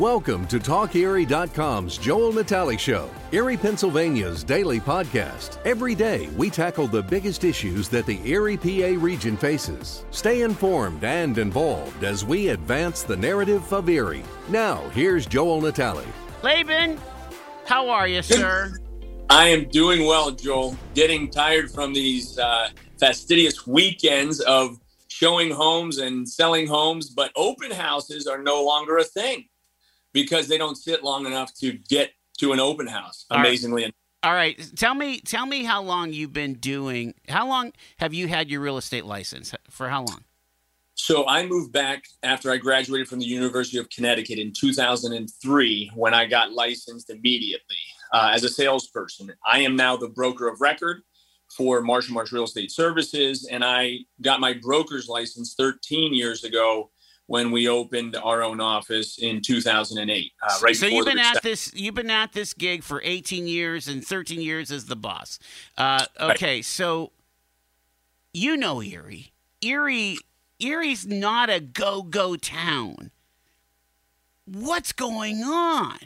Welcome to TalkErie.com's Joel Natale Show, Erie, Pennsylvania's daily podcast. Every day, we tackle the biggest issues that the Erie PA region faces. Stay informed and involved as we advance the narrative of Erie. Now, here's Joel Natale. Laban, how are you, sir? I am doing well, Joel. Getting tired from these uh, fastidious weekends of showing homes and selling homes, but open houses are no longer a thing because they don't sit long enough to get to an open house. Amazingly enough. All right, tell me, tell me how long you've been doing. How long have you had your real estate license? For how long? So I moved back after I graduated from the University of Connecticut in 2003 when I got licensed immediately uh, as a salesperson. I am now the broker of record for Marsh & Marsh Real Estate Services, and I got my broker's license 13 years ago when we opened our own office in 2008. Uh, right so you've been at this you've been at this gig for 18 years and 13 years as the boss. Uh, okay, right. so you know Erie. Erie Erie's not a go-go town. What's going on?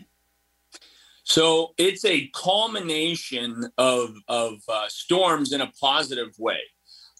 So it's a culmination of of uh, storms in a positive way.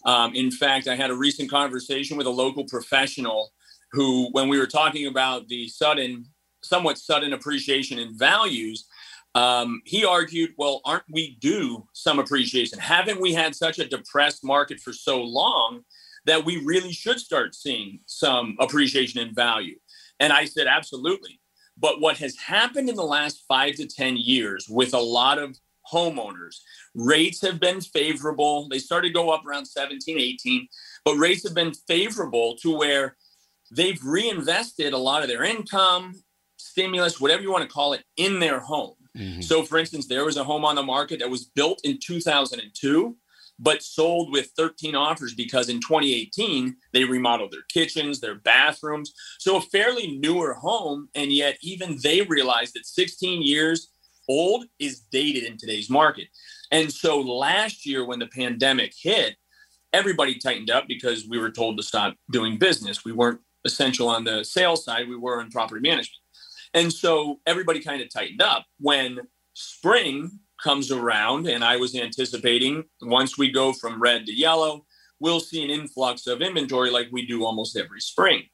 Um, in fact, I had a recent conversation with a local professional who, when we were talking about the sudden, somewhat sudden appreciation in values, um, he argued, well, aren't we due some appreciation? Haven't we had such a depressed market for so long that we really should start seeing some appreciation in value? And I said, absolutely. But what has happened in the last five to 10 years with a lot of homeowners, rates have been favorable. They started to go up around 17, 18, but rates have been favorable to where they've reinvested a lot of their income, stimulus, whatever you want to call it, in their home. Mm-hmm. So, for instance, there was a home on the market that was built in 2002, but sold with 13 offers because in 2018, they remodeled their kitchens, their bathrooms. So, a fairly newer home. And yet, even they realized that 16 years old is dated in today's market. And so, last year, when the pandemic hit, everybody tightened up because we were told to stop doing business. We weren't essential on the sales side, we were in property management. And so everybody kind of tightened up when spring comes around. And I was anticipating once we go from red to yellow, we'll see an influx of inventory like we do almost every spring.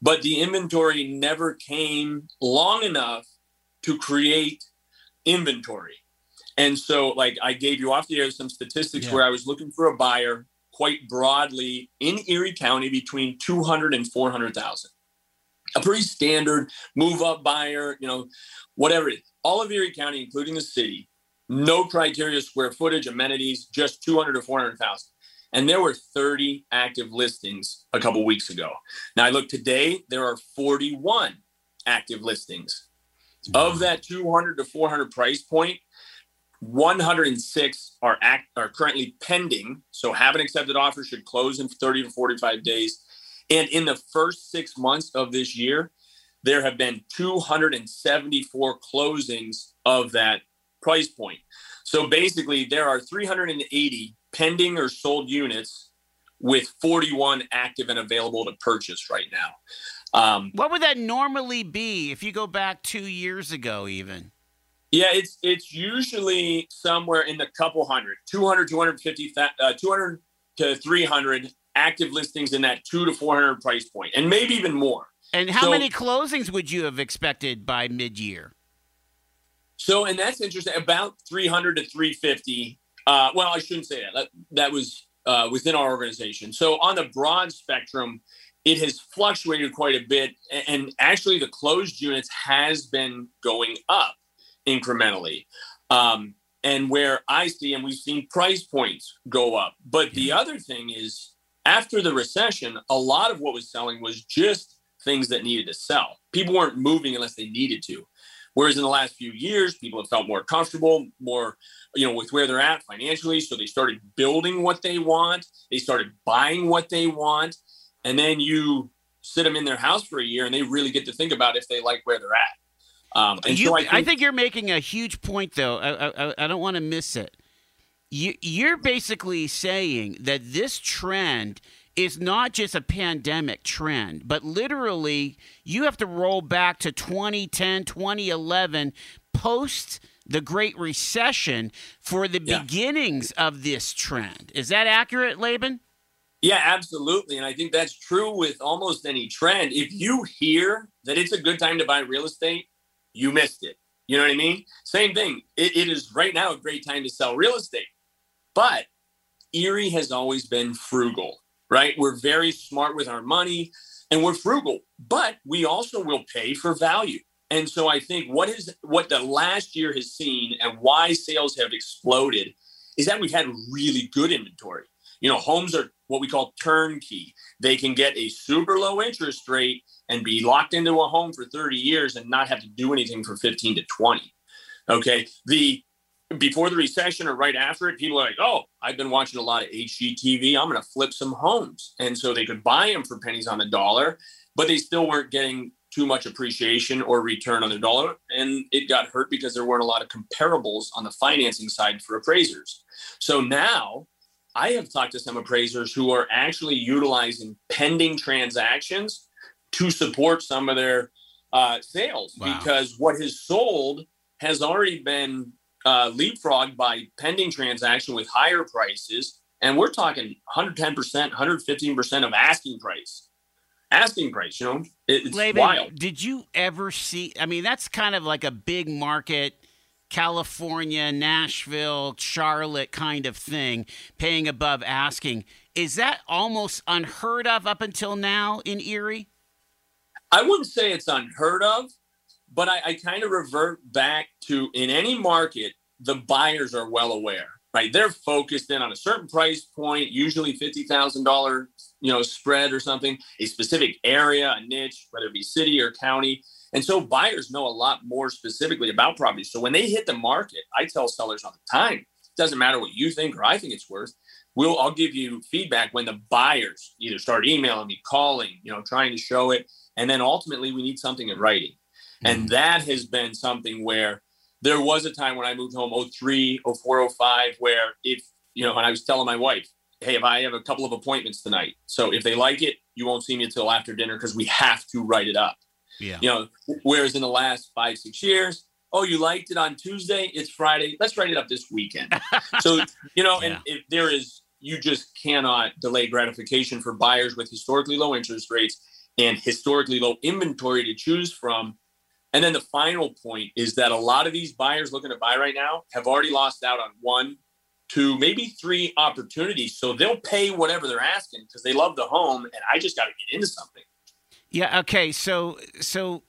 But the inventory never came long enough to create inventory. And so, like I gave you off the air some statistics yeah. where I was looking for a buyer quite broadly in Erie County between 200 and 400,000. A pretty standard move up buyer, you know, whatever it is. All of Erie County, including the city, no criteria, square footage, amenities, just 200 to 400,000. And there were 30 active listings a couple weeks ago. Now I look today, there are 41 active listings. Of that 200 to 400 price point, 106 are act are currently pending. So have an accepted offer should close in 30 to 45 days. And in the first six months of this year, there have been 274 closings of that price point. So basically, there are 380 pending or sold units with 41 active and available to purchase right now. Um, what would that normally be if you go back two years ago, even? Yeah, it's it's usually somewhere in the couple hundred, 200, 250, uh, 200 to 300 active listings in that two to 400 price point, and maybe even more. And how so, many closings would you have expected by mid year? So, and that's interesting. About 300 to 350. Uh, well, I shouldn't say that. That, that was uh, within our organization. So, on the broad spectrum, it has fluctuated quite a bit, and actually, the closed units has been going up incrementally. Um, and where I see, and we've seen price points go up. But the other thing is, after the recession, a lot of what was selling was just things that needed to sell. People weren't moving unless they needed to. Whereas in the last few years, people have felt more comfortable, more, you know, with where they're at financially. So they started building what they want. They started buying what they want. And then you sit them in their house for a year and they really get to think about if they like where they're at. Um, and you, so I, think, I think you're making a huge point, though. I, I, I don't want to miss it. You, you're basically saying that this trend is not just a pandemic trend, but literally you have to roll back to 2010, 2011, post the Great Recession for the yeah. beginnings of this trend. Is that accurate, Laban? Yeah, absolutely. And I think that's true with almost any trend. If you hear that it's a good time to buy real estate, you missed it. You know what I mean? Same thing. it, it is right now a great time to sell real estate. But Erie has always been frugal, right? We're very smart with our money and we're frugal, but we also will pay for value. And so I think what is what the last year has seen and why sales have exploded is that we've had really good inventory. You know, homes are what we call turnkey. They can get a super low interest rate and be locked into a home for 30 years and not have to do anything for 15 to 20. Okay. The before the recession or right after it, people are like, oh, I've been watching a lot of HGTV. I'm going to flip some homes. And so they could buy them for pennies on the dollar, but they still weren't getting too much appreciation or return on their dollar. And it got hurt because there weren't a lot of comparables on the financing side for appraisers. So now I have talked to some appraisers who are actually utilizing pending transactions to support some of their uh, sales wow. because what has sold has already been uh, leapfrogged by pending transaction with higher prices. And we're talking 110%, 115% of asking price. Asking price, you know, it's Laban, wild. Did you ever see? I mean, that's kind of like a big market, California, Nashville, Charlotte kind of thing, paying above asking. Is that almost unheard of up until now in Erie? I wouldn't say it's unheard of, but I, I kind of revert back to in any market, the buyers are well aware, right? They're focused in on a certain price point, usually fifty thousand dollar, you know, spread or something, a specific area, a niche, whether it be city or county. And so buyers know a lot more specifically about properties. So when they hit the market, I tell sellers all the time, it doesn't matter what you think or I think it's worth. We'll I'll give you feedback when the buyers either start emailing me, calling, you know, trying to show it. And then ultimately we need something in writing. And mm-hmm. that has been something where there was a time when I moved home 03, 04, 05, where if, you know, and I was telling my wife, hey, if I have a couple of appointments tonight, so if they like it, you won't see me until after dinner because we have to write it up. Yeah. You know, whereas in the last five, six years, oh, you liked it on Tuesday, it's Friday, let's write it up this weekend. so, you know, yeah. and if there is, you just cannot delay gratification for buyers with historically low interest rates and historically low inventory to choose from and then the final point is that a lot of these buyers looking to buy right now have already lost out on one, two, maybe three opportunities. So they'll pay whatever they're asking because they love the home, and I just got to get into something. Yeah. Okay. So so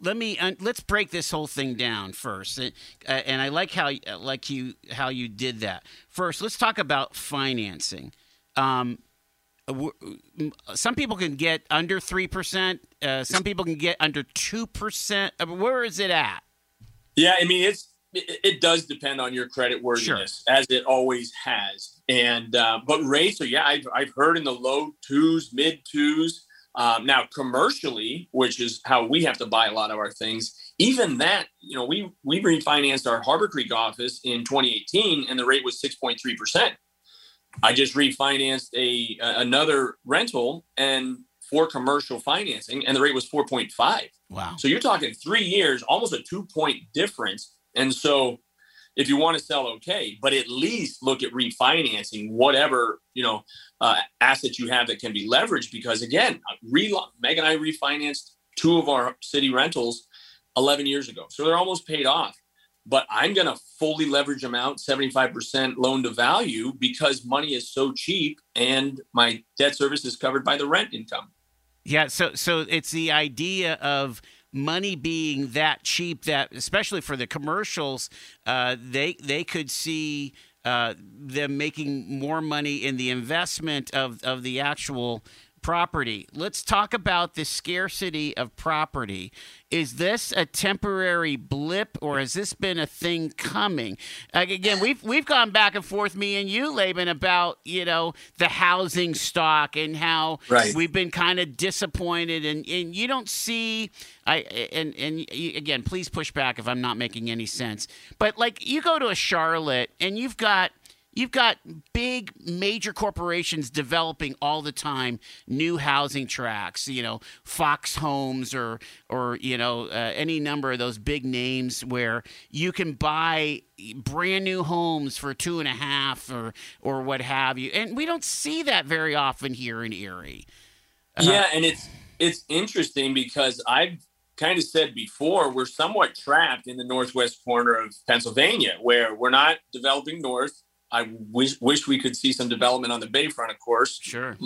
let me uh, let's break this whole thing down first, uh, and I like how like you how you did that. First, let's talk about financing. Um, some people can get under 3%. Uh, some people can get under 2%. Uh, where is it at? Yeah, I mean, it's it, it does depend on your credit worthiness, sure. as it always has. And uh, but rates are yeah, I've, I've heard in the low twos, mid twos. Um, now commercially, which is how we have to buy a lot of our things, even that you know we we refinanced our Harbor Creek office in 2018, and the rate was 6.3 percent. I just refinanced a another rental and for commercial financing, and the rate was 4.5. Wow. So you're talking three years, almost a two point difference. And so if you want to sell, okay, but at least look at refinancing whatever you know uh, assets you have that can be leveraged. Because again, re- Meg and I refinanced two of our city rentals 11 years ago, so they're almost paid off but I'm going to fully leverage them out 75% loan to value because money is so cheap and my debt service is covered by the rent income. Yeah, so so it's the idea of money being that cheap that especially for the commercials uh, they they could see uh, them making more money in the investment of, of the actual property. Let's talk about the scarcity of property. Is this a temporary blip, or has this been a thing coming? again, we've we've gone back and forth, me and you, Laban, about you know the housing stock and how right. we've been kind of disappointed, and, and you don't see. I and and again, please push back if I'm not making any sense. But like you go to a Charlotte and you've got You've got big major corporations developing all the time new housing tracks, you know, Fox Homes or or you know, uh, any number of those big names where you can buy brand new homes for two and a half or or what have you. And we don't see that very often here in Erie. Uh, yeah, and it's it's interesting because I've kind of said before, we're somewhat trapped in the northwest corner of Pennsylvania, where we're not developing north. I wish wish we could see some development on the Bayfront, of course. Sure.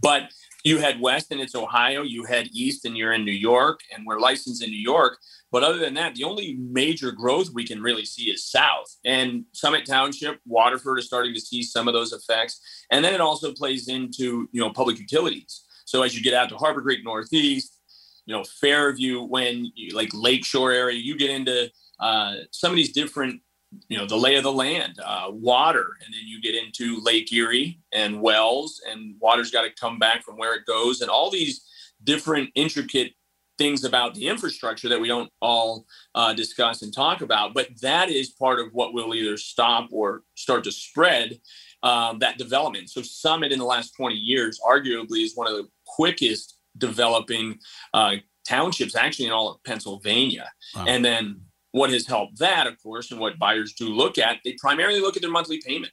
But you head west and it's Ohio. You head east and you're in New York, and we're licensed in New York. But other than that, the only major growth we can really see is south. And Summit Township, Waterford is starting to see some of those effects. And then it also plays into, you know, public utilities. So as you get out to Harbor Creek Northeast, you know, Fairview, when you, like Lakeshore area, you get into uh, some of these different, you know, the lay of the land, uh, water, and then you get into Lake Erie and wells, and water's got to come back from where it goes, and all these different intricate things about the infrastructure that we don't all uh, discuss and talk about. But that is part of what will either stop or start to spread um, that development. So Summit in the last 20 years, arguably, is one of the quickest developing uh, townships actually in all of Pennsylvania. Wow. And then what has helped that, of course, and what buyers do look at, they primarily look at their monthly payment.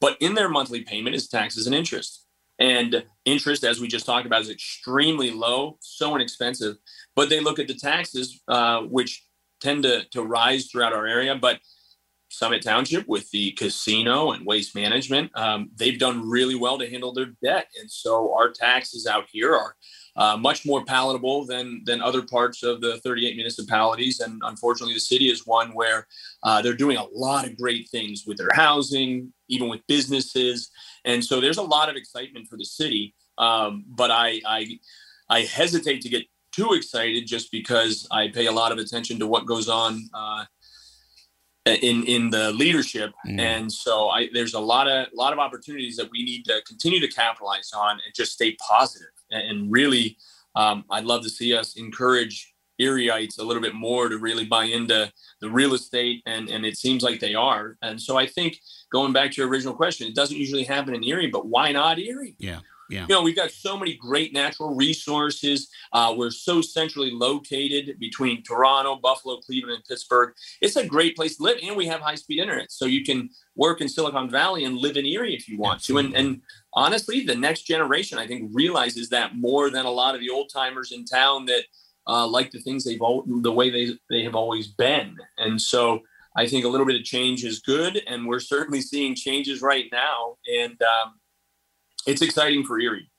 But in their monthly payment is taxes and interest. And interest, as we just talked about, is extremely low, so inexpensive. But they look at the taxes, uh, which tend to, to rise throughout our area. But Summit Township with the casino and waste management, um, they've done really well to handle their debt. And so our taxes out here are uh, much more palatable than than other parts of the 38 municipalities. And unfortunately, the city is one where uh, they're doing a lot of great things with their housing, even with businesses. And so there's a lot of excitement for the city. Um, but I, I I hesitate to get too excited just because I pay a lot of attention to what goes on. Uh, in in the leadership mm. and so I, there's a lot of a lot of opportunities that we need to continue to capitalize on and just stay positive and really, um, I'd love to see us encourage Erieites a little bit more to really buy into the real estate, and and it seems like they are. And so I think going back to your original question, it doesn't usually happen in Erie, but why not Erie? Yeah. Yeah. You know, we've got so many great natural resources. Uh, we're so centrally located between Toronto, Buffalo, Cleveland, and Pittsburgh. It's a great place to live, and we have high speed internet. So you can work in Silicon Valley and live in Erie if you want Absolutely. to. And, and honestly, the next generation, I think, realizes that more than a lot of the old timers in town that uh, like the things they've the way they they have always been. And so I think a little bit of change is good, and we're certainly seeing changes right now. And um, it's exciting for Erie.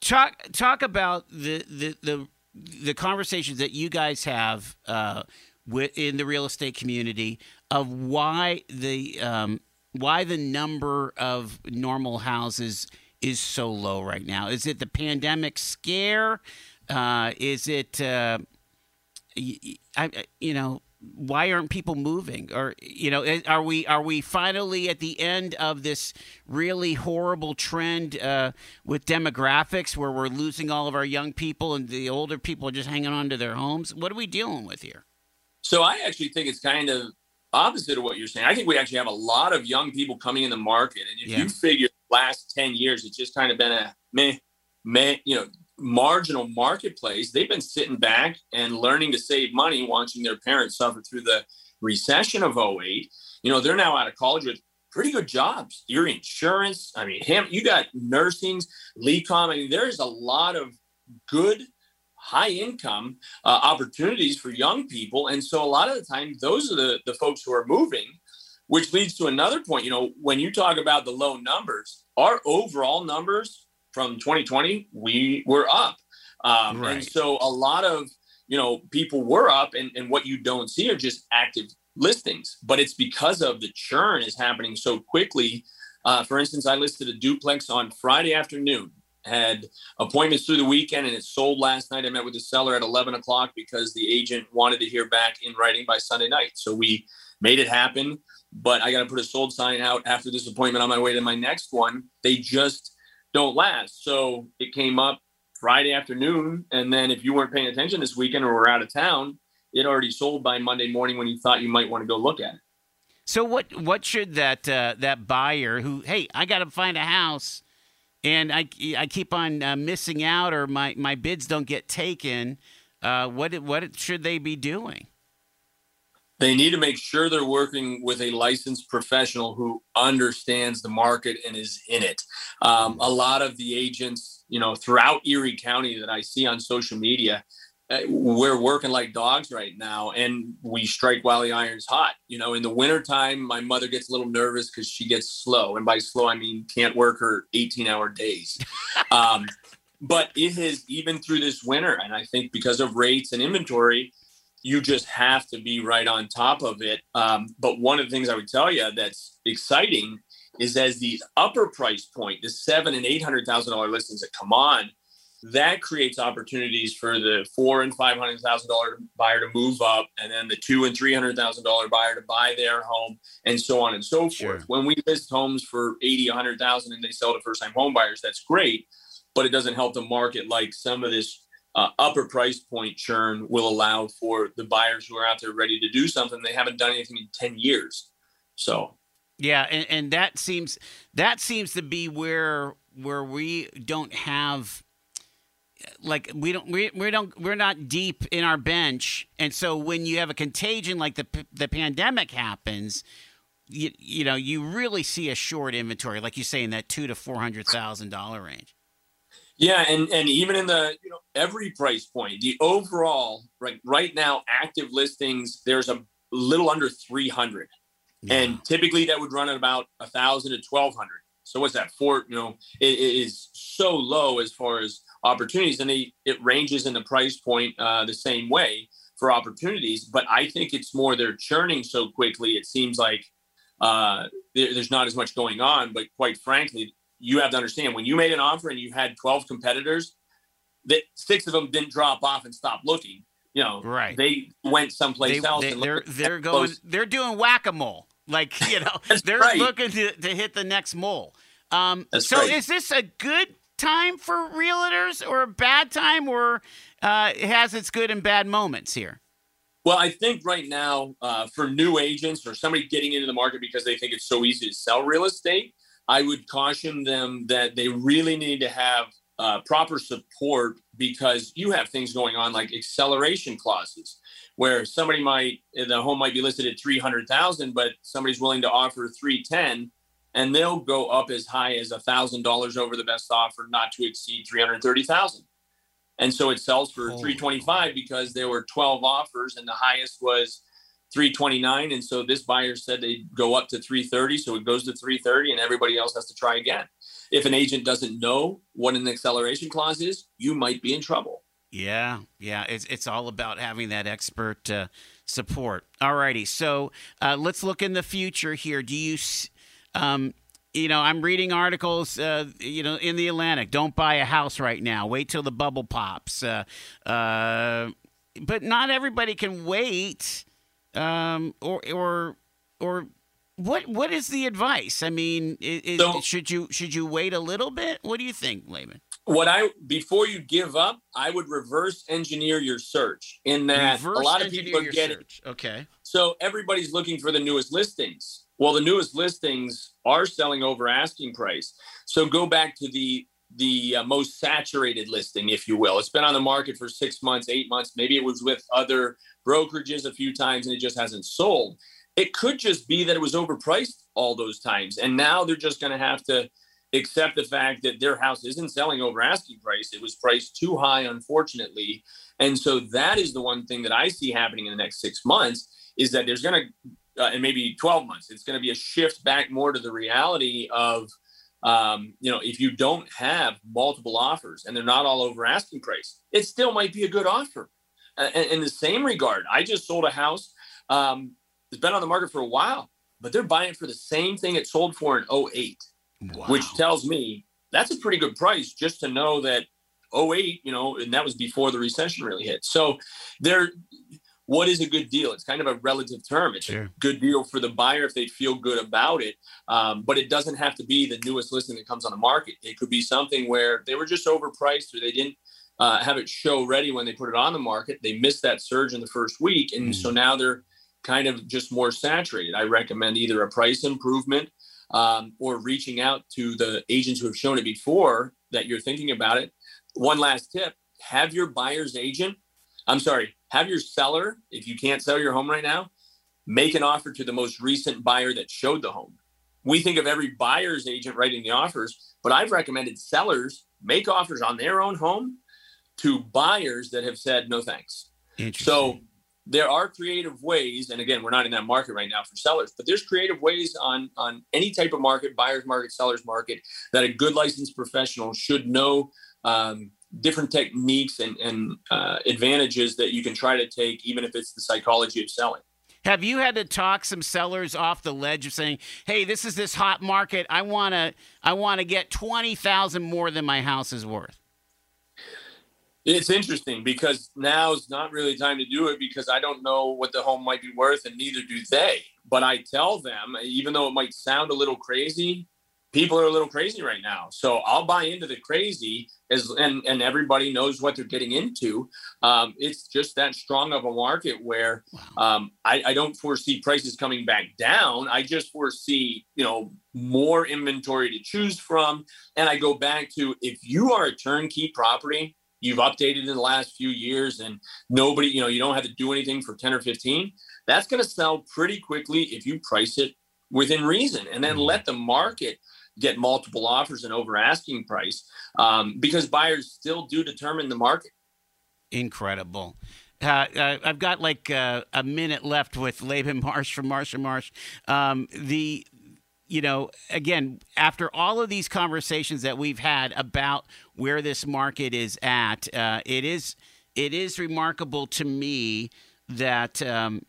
Talk talk about the the the, the conversations that you guys have uh, in the real estate community of why the um, why the number of normal houses is so low right now. Is it the pandemic scare? Uh, is it uh, I, you know why aren't people moving or you know are we are we finally at the end of this really horrible trend uh, with demographics where we're losing all of our young people and the older people are just hanging on to their homes what are we dealing with here so i actually think it's kind of opposite of what you're saying i think we actually have a lot of young people coming in the market and if yeah. you figure last 10 years it's just kind of been a meh meh you know marginal marketplace, they've been sitting back and learning to save money, watching their parents suffer through the recession of 08. You know, they're now out of college with pretty good jobs. Erie Insurance, I mean, him, you got nursing, LECOM. I mean, there's a lot of good high income uh, opportunities for young people. And so a lot of the time, those are the, the folks who are moving, which leads to another point. You know, when you talk about the low numbers, our overall numbers from 2020, we were up. Um, right. And so a lot of, you know, people were up and, and what you don't see are just active listings, but it's because of the churn is happening so quickly. Uh, for instance, I listed a duplex on Friday afternoon, had appointments through the weekend, and it sold last night. I met with the seller at 11 o'clock because the agent wanted to hear back in writing by Sunday night. So we made it happen, but I got to put a sold sign out after this appointment on my way to my next one. They just, don't last. So it came up Friday afternoon. And then if you weren't paying attention this weekend or were out of town, it already sold by Monday morning when you thought you might want to go look at it. So what what should that uh, that buyer who hey I got to find a house and I, I keep on uh, missing out or my, my bids don't get taken uh, what what should they be doing? They need to make sure they're working with a licensed professional who understands the market and is in it. Um, a lot of the agents, you know, throughout Erie County that I see on social media, we're working like dogs right now and we strike while the iron's hot. You know in the wintertime my mother gets a little nervous because she gets slow and by slow i mean can't work her 18 hour days. Um, but it has even through this winter and i think because of rates and inventory you just have to be right on top of it. Um, but one of the things i would tell you that's exciting is as the upper price point the seven and eight hundred thousand dollar listings that come on that creates opportunities for the four and five hundred thousand dollar buyer to move up, and then the two and three hundred thousand dollar buyer to buy their home, and so on and so sure. forth. When we list homes for eighty, a hundred thousand, and they sell to first time home buyers, that's great, but it doesn't help the market like some of this uh, upper price point churn will allow for the buyers who are out there ready to do something they haven't done anything in ten years. So yeah, and, and that seems that seems to be where where we don't have like we don't we, we don't we're not deep in our bench. And so when you have a contagion like the the pandemic happens you, you know you really see a short inventory like you say in that two to four hundred thousand dollar range. Yeah and and even in the you know every price point the overall right right now active listings there's a little under 300 yeah. and typically that would run at about a thousand to 1200 so what's that for you know it, it is so low as far as opportunities, and they, it ranges in the price point uh, the same way for opportunities. But I think it's more they're churning so quickly. It seems like uh, there, there's not as much going on. But quite frankly, you have to understand when you made an offer and you had 12 competitors, that six of them didn't drop off and stop looking. You know, right? They went someplace they, else. They, they're they're going. Close. They're doing whack a mole. Like you know, they're right. looking to, to hit the next mole. Um, so right. is this a good time for realtors or a bad time or uh, it has its good and bad moments here? Well, I think right now uh, for new agents or somebody getting into the market because they think it's so easy to sell real estate, I would caution them that they really need to have uh, proper support because you have things going on like acceleration clauses where somebody might the home might be listed at 300,000 but somebody's willing to offer 310 and they'll go up as high as a thousand dollars over the best offer, not to exceed three hundred thirty thousand. And so it sells for three twenty five because there were twelve offers, and the highest was three twenty nine. And so this buyer said they'd go up to three thirty, so it goes to three thirty, and everybody else has to try again. If an agent doesn't know what an acceleration clause is, you might be in trouble. Yeah, yeah, it's it's all about having that expert uh, support. All righty, so uh, let's look in the future here. Do you um, you know, I'm reading articles, uh, you know, in the Atlantic. Don't buy a house right now. Wait till the bubble pops. Uh, uh, but not everybody can wait. Um, or or or what what is the advice? I mean, is, so, should you should you wait a little bit? What do you think, Laban? What I before you give up, I would reverse engineer your search. In that, reverse a lot of people are getting search. okay. So everybody's looking for the newest listings well, the newest listings are selling over asking price. So go back to the the uh, most saturated listing, if you will. It's been on the market for six months, eight months. Maybe it was with other brokerages a few times and it just hasn't sold. It could just be that it was overpriced all those times. And now they're just going to have to accept the fact that their house isn't selling over asking price. It was priced too high, unfortunately. And so that is the one thing that I see happening in the next six months is that there's going to uh, in maybe 12 months. It's going to be a shift back more to the reality of, um, you know, if you don't have multiple offers and they're not all over asking price, it still might be a good offer. Uh, in the same regard, I just sold a house. Um, it's been on the market for a while, but they're buying for the same thing it sold for in 08, wow. which tells me that's a pretty good price just to know that 08, you know, and that was before the recession really hit. So there, what is a good deal? It's kind of a relative term. It's sure. a good deal for the buyer if they feel good about it. Um, but it doesn't have to be the newest listing that comes on the market. It could be something where they were just overpriced or they didn't uh, have it show ready when they put it on the market. They missed that surge in the first week. And mm. so now they're kind of just more saturated. I recommend either a price improvement um, or reaching out to the agents who have shown it before that you're thinking about it. One last tip have your buyer's agent, I'm sorry, have your seller, if you can't sell your home right now, make an offer to the most recent buyer that showed the home. We think of every buyer's agent writing the offers, but I've recommended sellers make offers on their own home to buyers that have said no thanks. So there are creative ways, and again, we're not in that market right now for sellers, but there's creative ways on on any type of market, buyer's market, seller's market, that a good licensed professional should know um, different techniques and, and uh, advantages that you can try to take, even if it's the psychology of selling. Have you had to talk some sellers off the ledge of saying, "Hey, this is this hot market. I want to I want to get 20,000 more than my house is worth." It's interesting because now is not really time to do it because I don't know what the home might be worth and neither do they. But I tell them, even though it might sound a little crazy, people are a little crazy right now. So I'll buy into the crazy as and and everybody knows what they're getting into. Um, it's just that strong of a market where um, I, I don't foresee prices coming back down. I just foresee you know more inventory to choose from. And I go back to if you are a turnkey property. You've updated in the last few years, and nobody, you know, you don't have to do anything for 10 or 15. That's going to sell pretty quickly if you price it within reason and then let the market get multiple offers and over asking price um, because buyers still do determine the market. Incredible. Uh, uh, I've got like uh, a minute left with Laban Marsh from Marsh and Marsh. Um, the you know, again, after all of these conversations that we've had about where this market is at, uh, it is it is remarkable to me that um,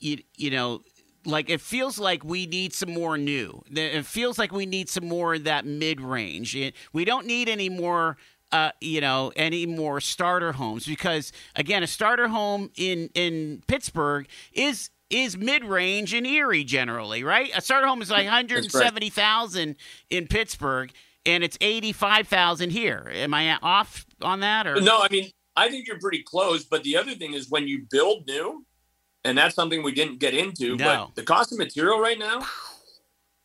you you know like it feels like we need some more new. It feels like we need some more of that mid range. We don't need any more. Uh, you know, any more starter homes because again, a starter home in in Pittsburgh is is mid range in Erie generally, right? A starter home is like 170,000 right. in Pittsburgh, and it's 85,000 here. Am I off on that? Or no? I mean, I think you're pretty close. But the other thing is when you build new, and that's something we didn't get into. No. But the cost of material right now,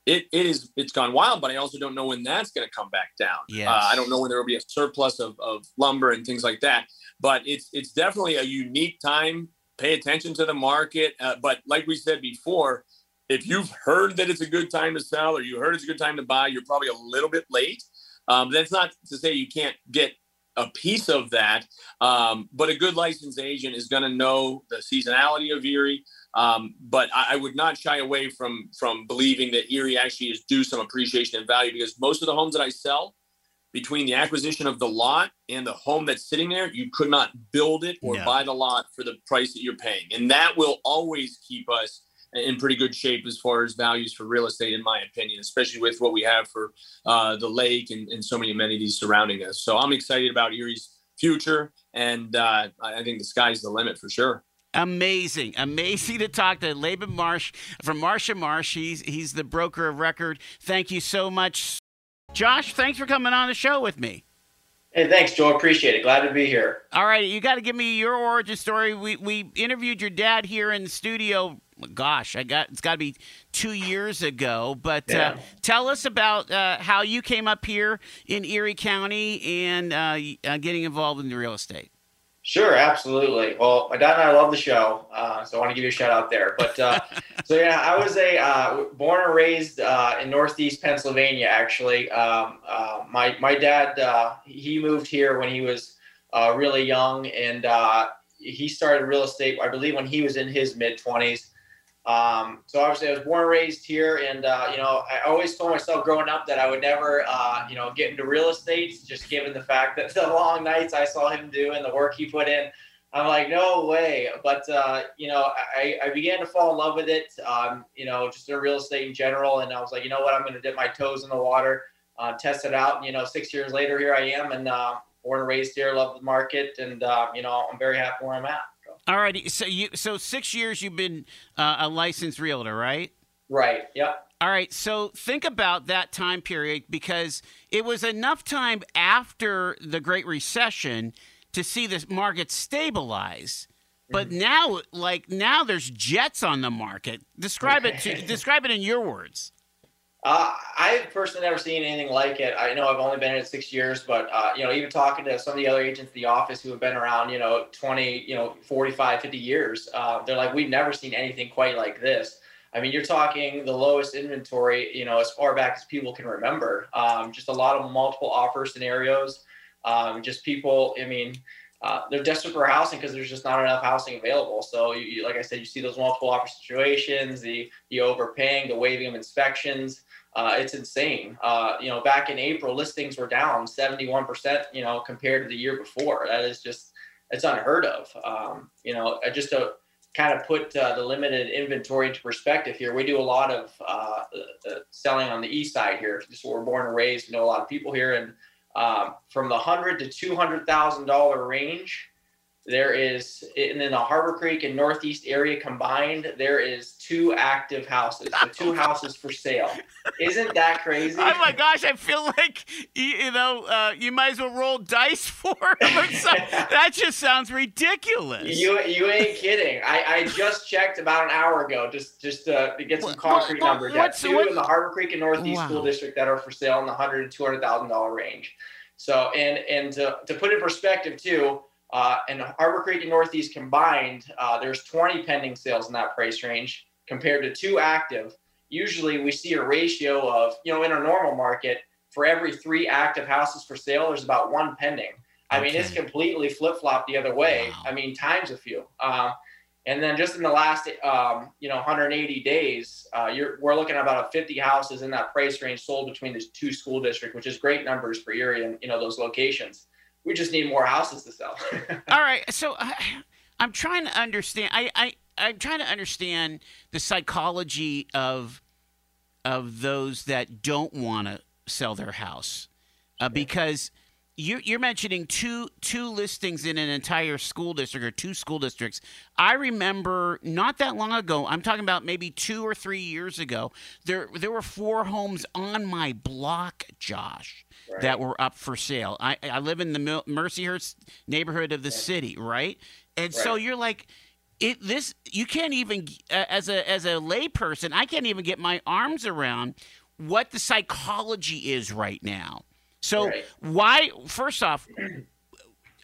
it, it is it's gone wild. But I also don't know when that's going to come back down. Yes. Uh, I don't know when there will be a surplus of, of lumber and things like that. But it's it's definitely a unique time. Pay attention to the market. Uh, but like we said before, if you've heard that it's a good time to sell or you heard it's a good time to buy, you're probably a little bit late. Um, that's not to say you can't get a piece of that. Um, but a good licensed agent is going to know the seasonality of Erie. Um, but I, I, would not shy away from from believing that Erie actually is due some appreciation and value because most of the homes that I sell, between the acquisition of the lot and the home that's sitting there, you could not build it or no. buy the lot for the price that you're paying, and that will always keep us in pretty good shape as far as values for real estate, in my opinion, especially with what we have for uh, the lake and, and, so many amenities surrounding us. So I'm excited about Erie's future, and uh, I think the sky's the limit for sure. Amazing, amazing to talk to Laban Marsh from Marsh and Marsh. He's he's the broker of record. Thank you so much, Josh. Thanks for coming on the show with me. Hey, thanks, Joe. Appreciate it. Glad to be here. All right, you got to give me your origin story. We we interviewed your dad here in the studio gosh, I got it's got to be two years ago. But uh, yeah. uh, tell us about uh, how you came up here in Erie County and uh, uh, getting involved in the real estate. Sure, absolutely. Well, my dad and I love the show, uh, so I want to give you a shout out there. But so yeah, I was a born and raised in Northeast Pennsylvania. Actually, um, my my dad he moved here when he was really young, and he started real estate. I believe when he was in his mid twenties. Um, so obviously I was born and raised here and, uh, you know, I always told myself growing up that I would never, uh, you know, get into real estate just given the fact that the long nights I saw him do and the work he put in, I'm like, no way. But, uh, you know, I, I began to fall in love with it, um, you know, just in real estate in general. And I was like, you know what, I'm going to dip my toes in the water, uh, test it out. And, you know, six years later, here I am and, uh, born and raised here, love the market. And, uh, you know, I'm very happy where I'm at. All righty. So you so six years you've been uh, a licensed realtor, right? Right. Yep. All right. So think about that time period because it was enough time after the Great Recession to see the market stabilize. but mm-hmm. now like now there's jets on the market. Describe it to describe it in your words. Uh, I've personally never seen anything like it. I know I've only been in it six years, but uh, you know, even talking to some of the other agents in the office who have been around, you know, 20, you know, 45, 50 years, uh, they're like, we've never seen anything quite like this. I mean, you're talking the lowest inventory, you know, as far back as people can remember. Um, just a lot of multiple offer scenarios. Um, just people, I mean, uh, they're desperate for housing because there's just not enough housing available. So, you, you, like I said, you see those multiple offer situations, the the overpaying, the waiving of inspections. Uh, it's insane. Uh, you know, back in April, listings were down 71%. You know, compared to the year before. That is just it's unheard of. Um, you know, just to kind of put uh, the limited inventory into perspective here, we do a lot of uh, selling on the east side here. Just we're born and raised. We know a lot of people here, and um, from the hundred to two hundred thousand dollar range. There is, and in the Harbor Creek and Northeast area combined, there is two active houses, so two houses for sale. Isn't that crazy? Oh my gosh, I feel like you, know uh, you might as well roll dice for them or something. that just sounds ridiculous. You you ain't kidding. I, I just checked about an hour ago just just to, to get some concrete well, numbers. Got two what? in the Harbor Creek and Northeast wow. School District that are for sale in the hundred to two hundred thousand dollar range. So and and to, to put in perspective too, uh, and Harbor Creek and Northeast combined, uh, there's 20 pending sales in that price range compared to two active. Usually we see a ratio of, you know, in a normal market, for every three active houses for sale, there's about one pending. I okay. mean, it's completely flip flop the other way. Wow. I mean, times a few. Uh, and then just in the last, um, you know, 180 days, uh, we're looking at about 50 houses in that price range sold between the two school districts, which is great numbers for Erie and you know those locations we just need more houses to sell. All right, so I, I'm trying to understand. I, I I'm trying to understand the psychology of of those that don't want to sell their house, uh, because you're, you're mentioning two two listings in an entire school district or two school districts. I remember not that long ago. I'm talking about maybe two or three years ago. There there were four homes on my block, Josh, right. that were up for sale. I I live in the Mercyhurst neighborhood of the city, right? And right. so you're like. It, this you can't even uh, as a as a layperson I can't even get my arms around what the psychology is right now so right. why? First off,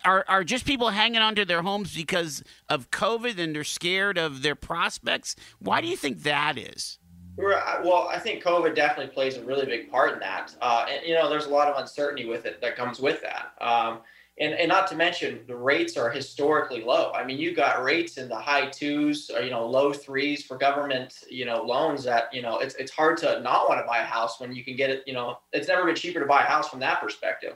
are are just people hanging onto their homes because of COVID and they're scared of their prospects? Why do you think that is? Well, I think COVID definitely plays a really big part in that. Uh, and you know, there's a lot of uncertainty with it that comes with that. Um, and, and not to mention the rates are historically low. I mean, you got rates in the high twos or you know low threes for government you know loans that you know it's it's hard to not want to buy a house when you can get it. You know, it's never been cheaper to buy a house from that perspective.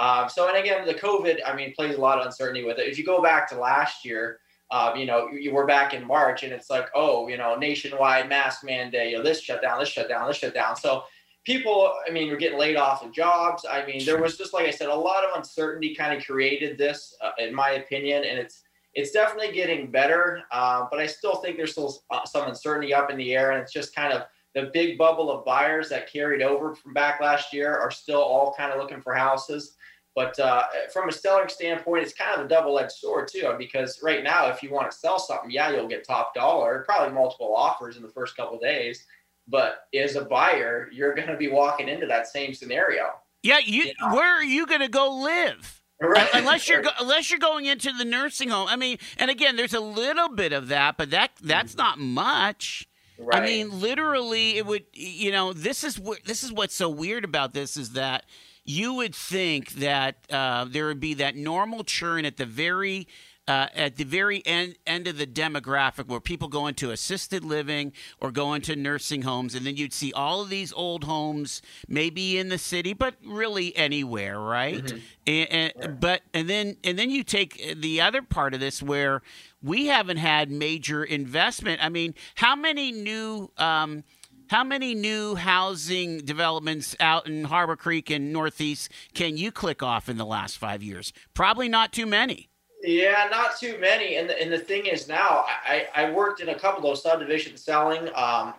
Um, so and again, the COVID I mean plays a lot of uncertainty with it. If you go back to last year. Uh, you know, you, were back in March, and it's like, oh, you know, nationwide mask mandate, you know, this shut down, this shut down, this shut down. So people, I mean, were getting laid off of jobs. I mean, there was just, like I said, a lot of uncertainty kind of created this, uh, in my opinion, and it's it's definitely getting better. Uh, but I still think there's still uh, some uncertainty up in the air, and it's just kind of the big bubble of buyers that carried over from back last year are still all kind of looking for houses. But uh, from a selling standpoint, it's kind of a double-edged sword too, because right now, if you want to sell something, yeah, you'll get top dollar, probably multiple offers in the first couple days but as a buyer, you're going to be walking into that same scenario. Yeah, you, you know? where are you going to go live? Right. Unless you're go, unless you're going into the nursing home. I mean, and again, there's a little bit of that, but that that's mm-hmm. not much. Right. I mean, literally, it would. You know, this is what this is what's so weird about this is that you would think that uh, there would be that normal churn at the very uh, at the very end end of the demographic where people go into assisted living or go into nursing homes, and then you'd see all of these old homes, maybe in the city, but really anywhere, right? Mm-hmm. And, and but and then and then you take the other part of this where we haven't had major investment. I mean, how many new um, how many new housing developments out in Harbor Creek and Northeast can you click off in the last five years? Probably not too many. Yeah, not too many. And the, and the thing is now, I, I worked in a couple of those subdivisions selling, um,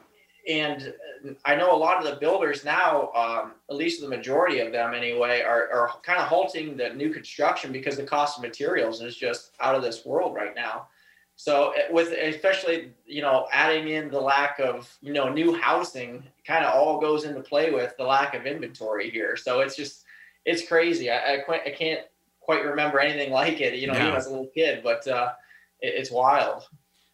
and I know a lot of the builders now, um, at least the majority of them anyway, are, are kind of halting the new construction because the cost of materials is just out of this world right now. So eh, with especially you know adding in the lack of you know new housing, kind of all goes into play with the lack of inventory here. So it's just it's crazy. I I, I can't quite remember anything like it. You know, even as a little kid, but uh, it, it's wild.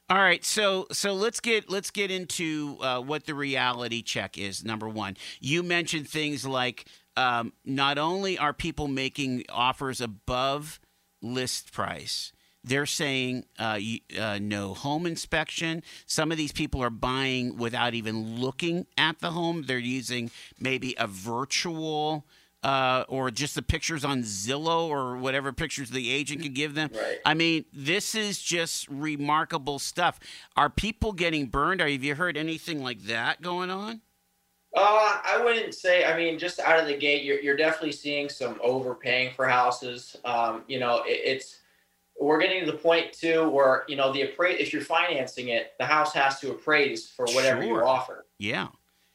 All right, so so let's get let's get into uh, what the reality check is. Number one, you mentioned things like um, not only are people making offers above list price, they're saying uh, uh, no home inspection. Some of these people are buying without even looking at the home. They're using maybe a virtual uh, or just the pictures on Zillow or whatever pictures the agent can give them. Right. I mean, this is just remarkable stuff. Are people getting burned? Are, have you heard anything like that going on? Uh, I wouldn't say. I mean, just out of the gate, you're, you're definitely seeing some overpaying for houses. Um, you know, it, it's we're getting to the point too where you know the appraise if you're financing it, the house has to appraise for whatever Sure. you offer. Yeah.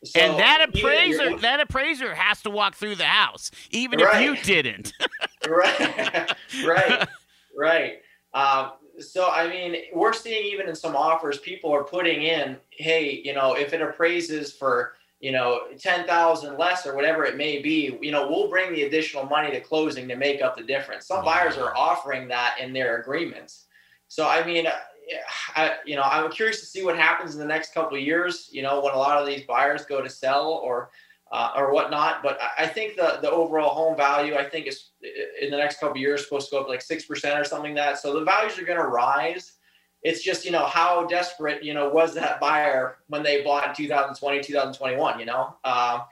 So and that appraiser, that appraiser has to walk through the house, even Right. if you didn't. right, right, right. Um, so I mean, we're seeing even in some offers, people are putting in, hey, you know, if it appraises for you know ten thousand less or whatever it may be, you know, we'll bring the additional money to closing to make up the difference. Some buyers are offering that in their agreements. So I mean, I, you know, I'm curious to see what happens in the next couple of years. You know, when a lot of these buyers go to sell or uh, or whatnot. But I- think the the overall home value, I think, is in the next couple of years supposed to go up like six percent or something like that. So the values are going to rise. It's just you know how desperate you know was that buyer when they bought in 2020, 2021. You know. Um,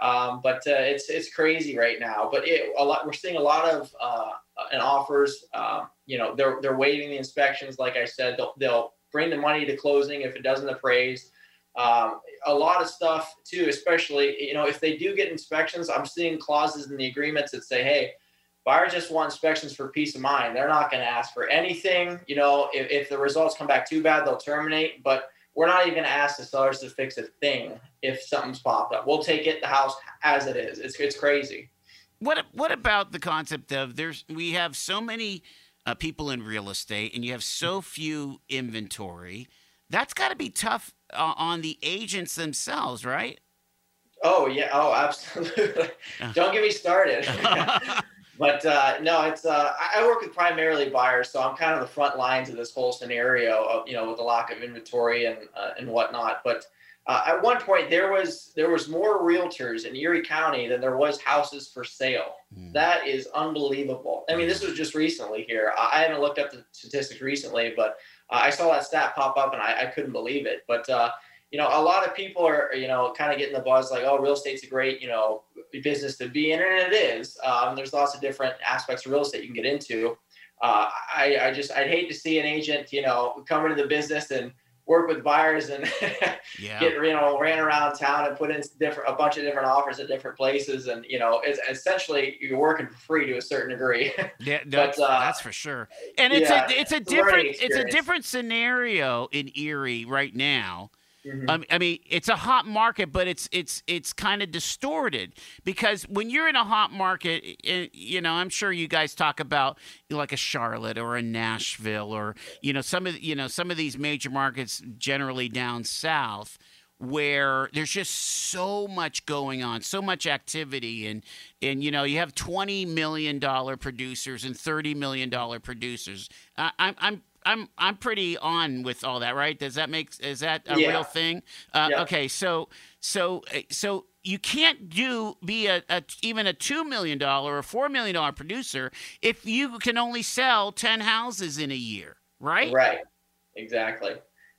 um, but uh, it's it's crazy right now. But it, a lot we're seeing a lot of uh, and offers. Um, you know, they're they're waiting the inspections. Like I said, they'll they'll bring the money to closing if it doesn't appraise. Um, a lot of stuff too, especially you know if they do get inspections. I'm seeing clauses in the agreements that say, hey. Buyers just want inspections for peace of mind. They're not going to ask for anything. You know, if, if the results come back too bad, they'll terminate. But we're not even going to ask the sellers to fix a thing if something's popped up. We'll take it the house as it is. It's it's crazy. What what about the concept of there's we have so many uh, people in real estate and you have so few inventory. That's got to be tough uh, on the agents themselves, right? Oh yeah. Oh, absolutely. Don't get me started. but uh, no, it's uh, I work with primarily buyers, so I'm kind of the front lines of this whole scenario of you know with the lack of inventory and uh, and whatnot. But uh, at one point there was there was more realtors in Erie County than there was houses for sale. Hmm. That is unbelievable. I mean, this was just recently here. I I haven't looked up the statistics recently, but uh, I saw that stat pop up and I, I couldn't believe it. But uh, you know, a lot of people are you know kind of getting the buzz like, oh, real estate's a great you know business to be in, and it is. Um, there's lots of different aspects of real estate you can get into. Uh, I, I just I'd hate to see an agent you know come into the business and work with buyers and Yeah. get you know ran around town and put in different a bunch of different offers at different places and you know it's essentially you're working for free to a certain degree Yeah, that's, uh, that's for sure. And it's yeah, a it's a different it's a different scenario in Erie right now. Mhm. Um, I mean, it's a hot market, but it's it's it's kind of distorted because when you're in a hot market, eh, you know, I'm sure you guys talk about like a Charlotte or a Nashville or you know some of you know some of these major markets generally down south where there's just so much going on, so much activity, and and you know you have twenty million dollar producers and thirty million dollar producers. I, I'm I'm I'm I'm pretty on with all that, right? Does that make is that a Yeah. real thing? Uh, Yeah. Okay, so so uh, so you can't do be a, a even a two million dollar or four million dollar producer if you can only sell ten houses in a year, right? right exactly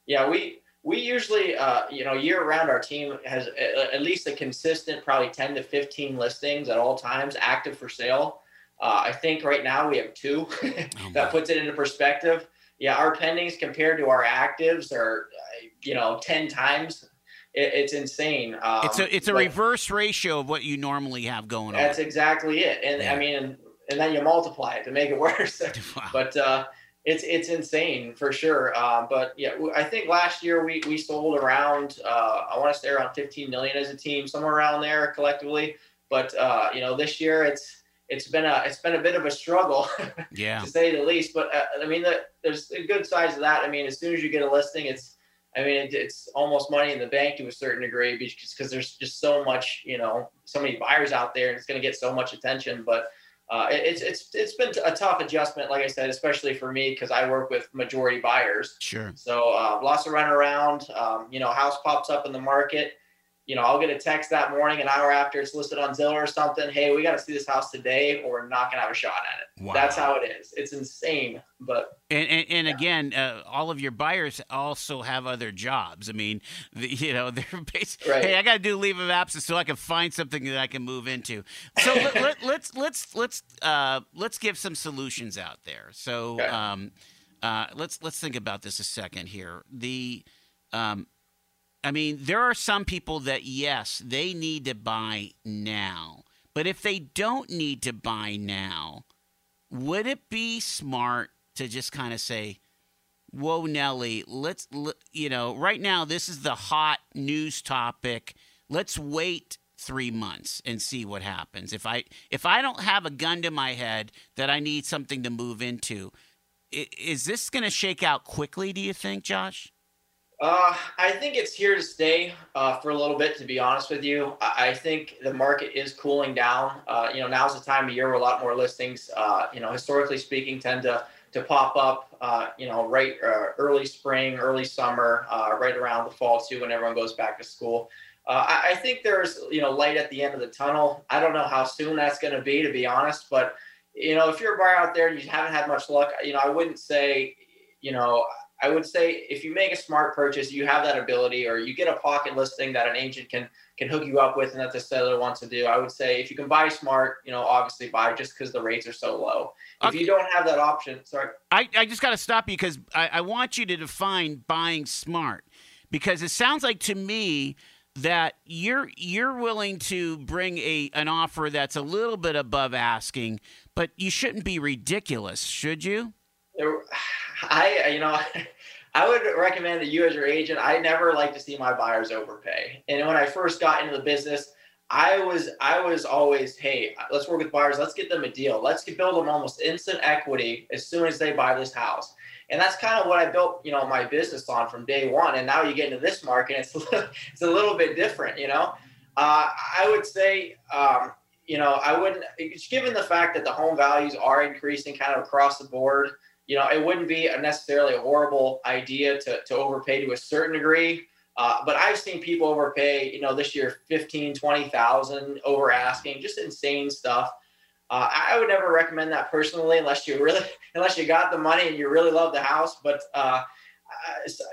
yeah we we usually uh, you know year round our team has a, at least a consistent probably 10 to 15 listings at all times active for sale uh, i think right now we have two Oh, that puts it into perspective yeah our pendings compared to our actives are uh, you know 10 times it, it's insane um, It's a it's a reverse ratio of what you normally have going on. That's exactly it. And Yeah. I mean, and then you multiply it to make it worse. Wow. but uh, it's it's insane for sure. Uh, but yeah, I think last year we we sold around uh, I want to say around 15 million as a team, somewhere around there collectively. But uh, you know, this year it's it's been a it's been a bit of a struggle, yeah, to say the least. But uh, I mean, the, there's a good size of that. I mean, as soon as you get a listing, it's I mean, it, it's almost money in the bank to a certain degree because because there's just so much, you know, so many buyers out there, and it's going to get so much attention. But uh, it, it's it's it's been a tough adjustment, like I said, especially for me because I work with majority buyers. sure. So uh, lots of running around. Um, you know, house pops up in the market you know, I'll get a text that morning, an hour after it's listed on Zillow or something. Hey, we got to see this house today, or we're not gonna have a shot at it. Wow. That's how it is. It's insane, but And and, and Yeah. again, uh, all of your buyers also have other jobs. I mean, the, you know, they're basically, Right. hey, I got to do leave of absence so I can find something that I can move into. So let, let, let's let's let's uh, let's give some solutions out there. So Okay. um, uh, let's let's think about this a second here. The um, I mean, there are some people that yes, they need to buy now, but if they don't need to buy now, would it be smart to just kind of say, "Whoa, Nelly, let's you know, right now this is the hot news topic. Let's wait 3 months and see what happens. If I if I don't have a gun to my head that I need something to move into, is this going to shake out quickly, do you think, Josh? Uh, I think it's here to stay uh, for a little bit. To be honest with you, I, I think the market is cooling down. Uh, you know, now's the time of year where a lot more listings, uh, you know, historically speaking, tend to to pop up. Uh, you know, right uh, early spring, early summer, right around the fall too, when everyone goes back to school. I, I think there's you know light at the end of the tunnel. I don't know how soon that's going to be, to be honest, but you know, if you're a buyer out there and you haven't had much luck, you know, I wouldn't say, you know, I would say if you make a smart purchase, you have that ability, or you get a pocket listing that an agent can can hook you up with, and that the seller wants to do. I would say if you can buy smart, you know, obviously buy just because the rates are so low. If Okay. you don't have that option, sorry, I, I just got to stop you because I, I want you to define buying smart because it sounds like to me that you're you're willing to bring a an offer that's a little bit above asking, but you shouldn't be ridiculous, should you? I you know. I would recommend that you, as your agent, I never like to see my buyers overpay. And when I first got into the business, I was I was always, hey, let's work with buyers. Let's get them a deal. Let's build them almost instant equity as soon as they buy this house. And that's kind of what I built, you know, my business on from day one. And now you get into this market, it's a little, it's a little bit different, you know. Uh, I would say, um, you know, I wouldn't, given the fact that the home values are increasing kind of across the board you know, it wouldn't be a necessarily a horrible idea to, to overpay to a certain degree. Uh, but I've seen people overpay, you know, this year 15, 20,000 over asking, just insane stuff. Uh, I would never recommend that personally, unless you really, unless you got the money and you really love the house. But uh,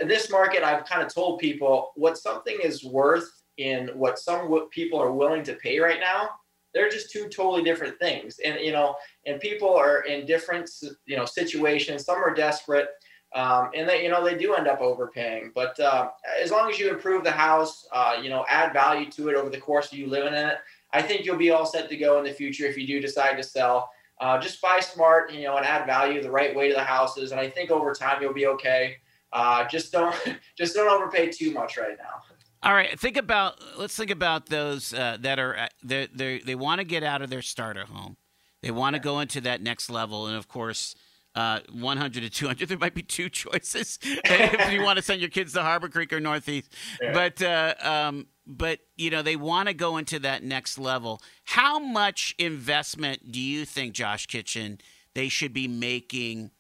this market, I've kind of told people what something is worth in what some people are willing to pay right now. They're just two totally different things, and you know, and people are in different you know situations. Some are desperate, um, and they you know they do end up overpaying. But uh, as long as you improve the house, uh, you know, add value to it over the course of you living in it, I think you'll be all set to go in the future if you do decide to sell. Uh, just buy smart, you know, and add value the right way to the houses, and I think over time you'll be okay. Uh, just don't just don't overpay too much right now. All right, think about let's think about those uh, that are they they they want to get out of their starter home. They want to go into that next level, and of course, uh, 100 to 200. There might be two choices if you want to send your kids to Harbor Creek or Northeast. Yeah. But uh, um, but you know they want to go into that next level. How much investment do you think, Josh Kitchen, they should be making?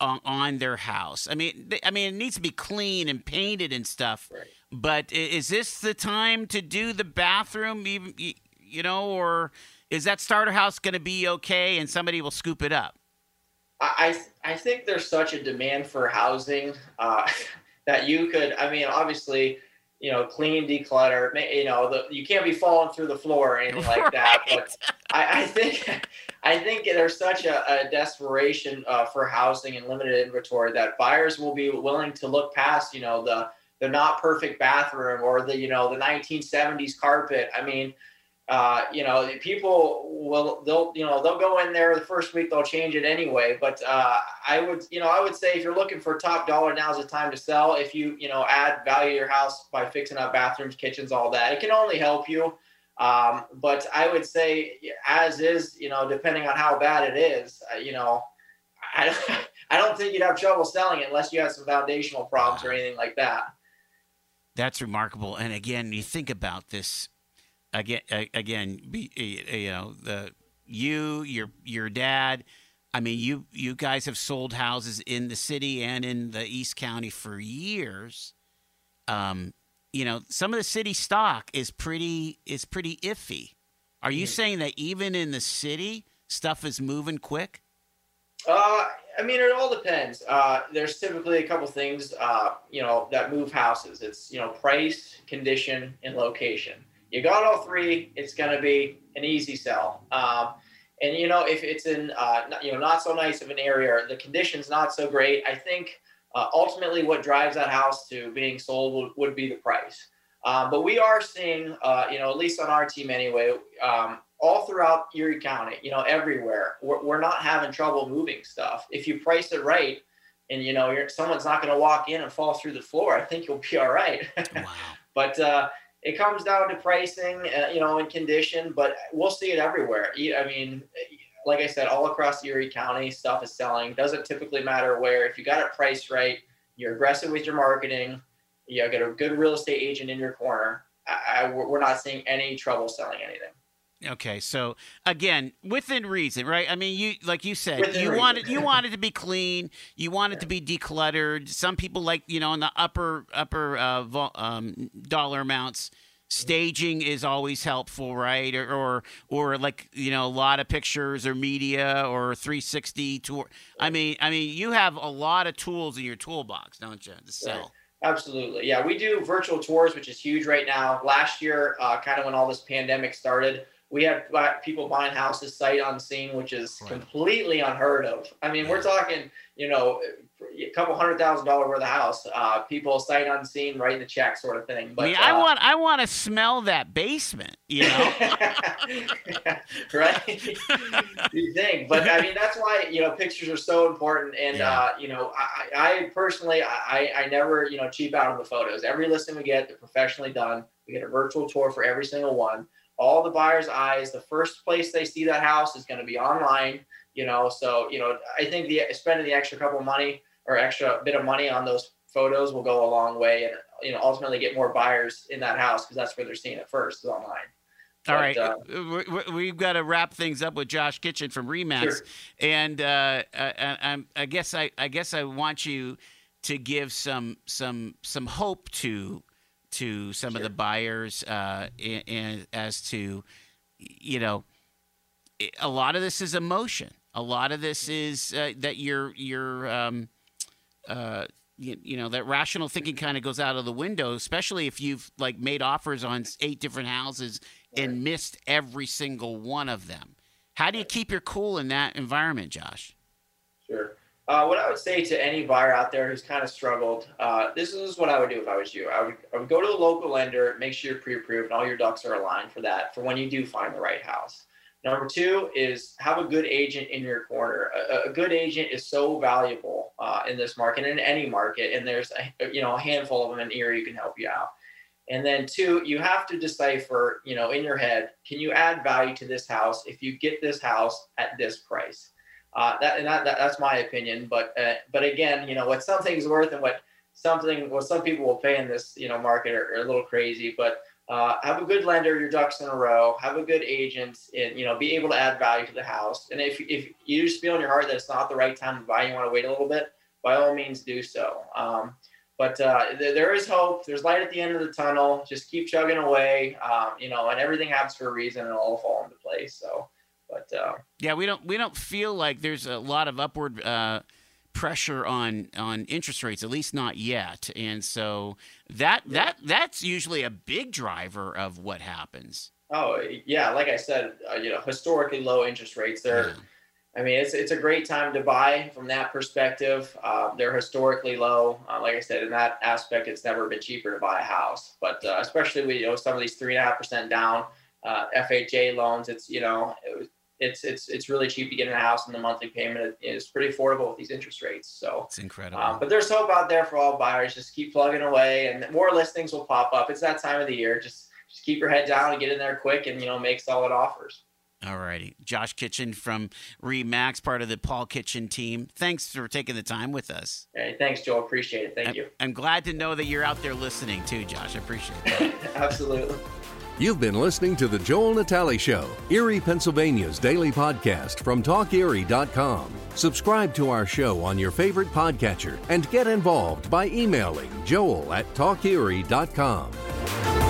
On, on their house, I mean, they, I mean, it needs to be clean and painted and stuff. Right. But is this the time to do the bathroom, even you know, or is that starter house going to be okay and somebody will scoop it up? I I think there's such a demand for housing uh, that you could. I mean, obviously, you know, clean, declutter. You know, the, you can't be falling through the floor or anything like that. But I, I think I think there's such a, a desperation uh, for housing and limited inventory that buyers will be willing to look past. You know, the the not perfect bathroom or the you know the 1970s carpet. I mean uh, you know, people will they'll you know they'll go in there the first week they'll change it anyway. But uh, I would you know I would say if you're looking for top dollar, now's the time to sell. If you you know add value to your house by fixing up bathrooms, kitchens, all that, it can only help you. Um, but I would say, as is, you know, depending on how bad it is, uh, you know, I, I don't think you'd have trouble selling it unless you had some foundational problems or anything like that. That's remarkable. And again, you think about this again. Again, you know, the you, your your dad. I mean, you you guys have sold houses in the city and in the East County for years. Um, you know, some of the city stock is pretty is pretty iffy. Are you saying that even in the city, stuff is moving quick? Uh, I mean, it all depends. Uh, there's typically a couple things, uh, you know, that move houses. It's you know, price, condition, and location. You got all three, it's going to be an easy sell. Um, and you know, if it's in uh, you know not so nice of an area, the condition's not so great. I think uh, ultimately, what drives that house to being sold would, would be the price. Um, but we are seeing, uh, you know, at least on our team anyway, um, all throughout Erie County, you know, everywhere, we're, we're, not having trouble moving stuff. If you price it right, and you know, someone's not going to walk in and fall through the floor, I think you'll be all right. Wow. but uh, it comes down to pricing, uh, you know, and condition. But we'll see it everywhere. I mean, like I said, all across Erie County, stuff is selling. Doesn't typically matter where. If you got it priced right, you're aggressive with your marketing, you got a good real estate agent in your corner. I, I, we're not seeing any trouble selling anything. Okay, so again, within reason, right? I mean, you like you said, within you reason. wanted you wanted to be clean, you wanted yeah. to be decluttered. Some people like you know in the upper upper uh, um, dollar amounts staging is always helpful, right? Or, or, or like you know a lot of pictures or media or 360 tour. I mean, I mean, you have a lot of tools in your toolbox, don't you, to sell? Right. Absolutely, yeah. We do virtual tours, which is huge right now. Last year, uh, kind of when all this pandemic started, we had people buying houses sight unseen, which is right. completely unheard of. I mean, we're talking, you know, a couple hundred thousand dollar worth of house, uh, people sight unseen, writing the check, sort of thing. But I, mean, I uh, want, I want to smell that basement, you know, right? you think, but I mean, that's why you know pictures are so important, and yeah. uh, you know, I, I personally, I, I never, you know, cheap out on the photos. Every listing we get, they're professionally done. We get a virtual tour for every single one all the buyer's eyes. The first place they see that house is going to be online. You know, so you know, I think the spending the extra couple of money or extra bit of money on those photos will go a long way, and you know, ultimately get more buyers in that house because that's where they're seeing it first is online. All but, right, uh, we, have got to wrap things up with Josh Kitchen from Remax, sure. and uh, I, I, I, guess I, I guess I want you to give some some some hope to to some sure. of the buyers uh, and, as to you know a lot of this is emotion. A lot of this is uh, that you're you're um, uh, you, you, know that rational thinking kind of goes out of the window especially if you've like made offers on eight different houses right. and missed every single one of them. How do you keep your cool in that environment josh? Sure uh, what I would say to any buyer out there who's kind of struggled, uh, this is what I would do if I was you. I would, I would go to the local lender, make sure you're pre-approved and all your ducks are aligned for that for when you do find the right house. Number two is have a good agent in your corner. A, a good agent is so valuable uh, in this market, in any market, and there's a, you know a handful of them in Erie who can help you out. And then two, you have to decipher, you know, in your head, can you add value to this house if you get this house at this price? Uh, that and that, that, that's my opinion. But uh, but again, you know what something's worth and what something what some people will pay in this you know market are, are a little crazy. But uh, have a good lender, your ducks in a row. Have a good agent, and you know be able to add value to the house. And if if you just feel in your heart that it's not the right time to buy, you want to wait a little bit. By all means, do so. Um, but uh, th- there is hope. There's light at the end of the tunnel. Just keep chugging away. Um, you know, and everything happens for a reason, and it'll all fall into place. So. But uh, yeah, we don't we don't feel like there's a lot of upward uh, pressure on on interest rates, at least not yet. And so that yeah. that that's usually a big driver of what happens. Oh yeah, like I said, uh, you know, historically low interest rates. They're, yeah. I mean, it's it's a great time to buy from that perspective. Uh, they're historically low. Uh, like I said, in that aspect, it's never been cheaper to buy a house. But uh, especially with you know some of these three and a half percent down uh, FHA loans, it's you know it it's it's it's really cheap to get in a house, and the monthly payment is pretty affordable with these interest rates. So it's incredible. Um, but there's hope out there for all buyers. Just keep plugging away, and more listings will pop up. It's that time of the year. Just just keep your head down and get in there quick and you know make solid offers. All righty. Josh Kitchen from Remax, part of the Paul Kitchen team. Thanks for taking the time with us. Hey, thanks, Joel. Appreciate it. Thank I'm, you. I'm glad to know that you're out there listening too, Josh. I appreciate it. Absolutely. You've been listening to The Joel Natale Show, Erie, Pennsylvania's daily podcast from TalkErie.com. Subscribe to our show on your favorite podcatcher and get involved by emailing joel at TalkErie.com.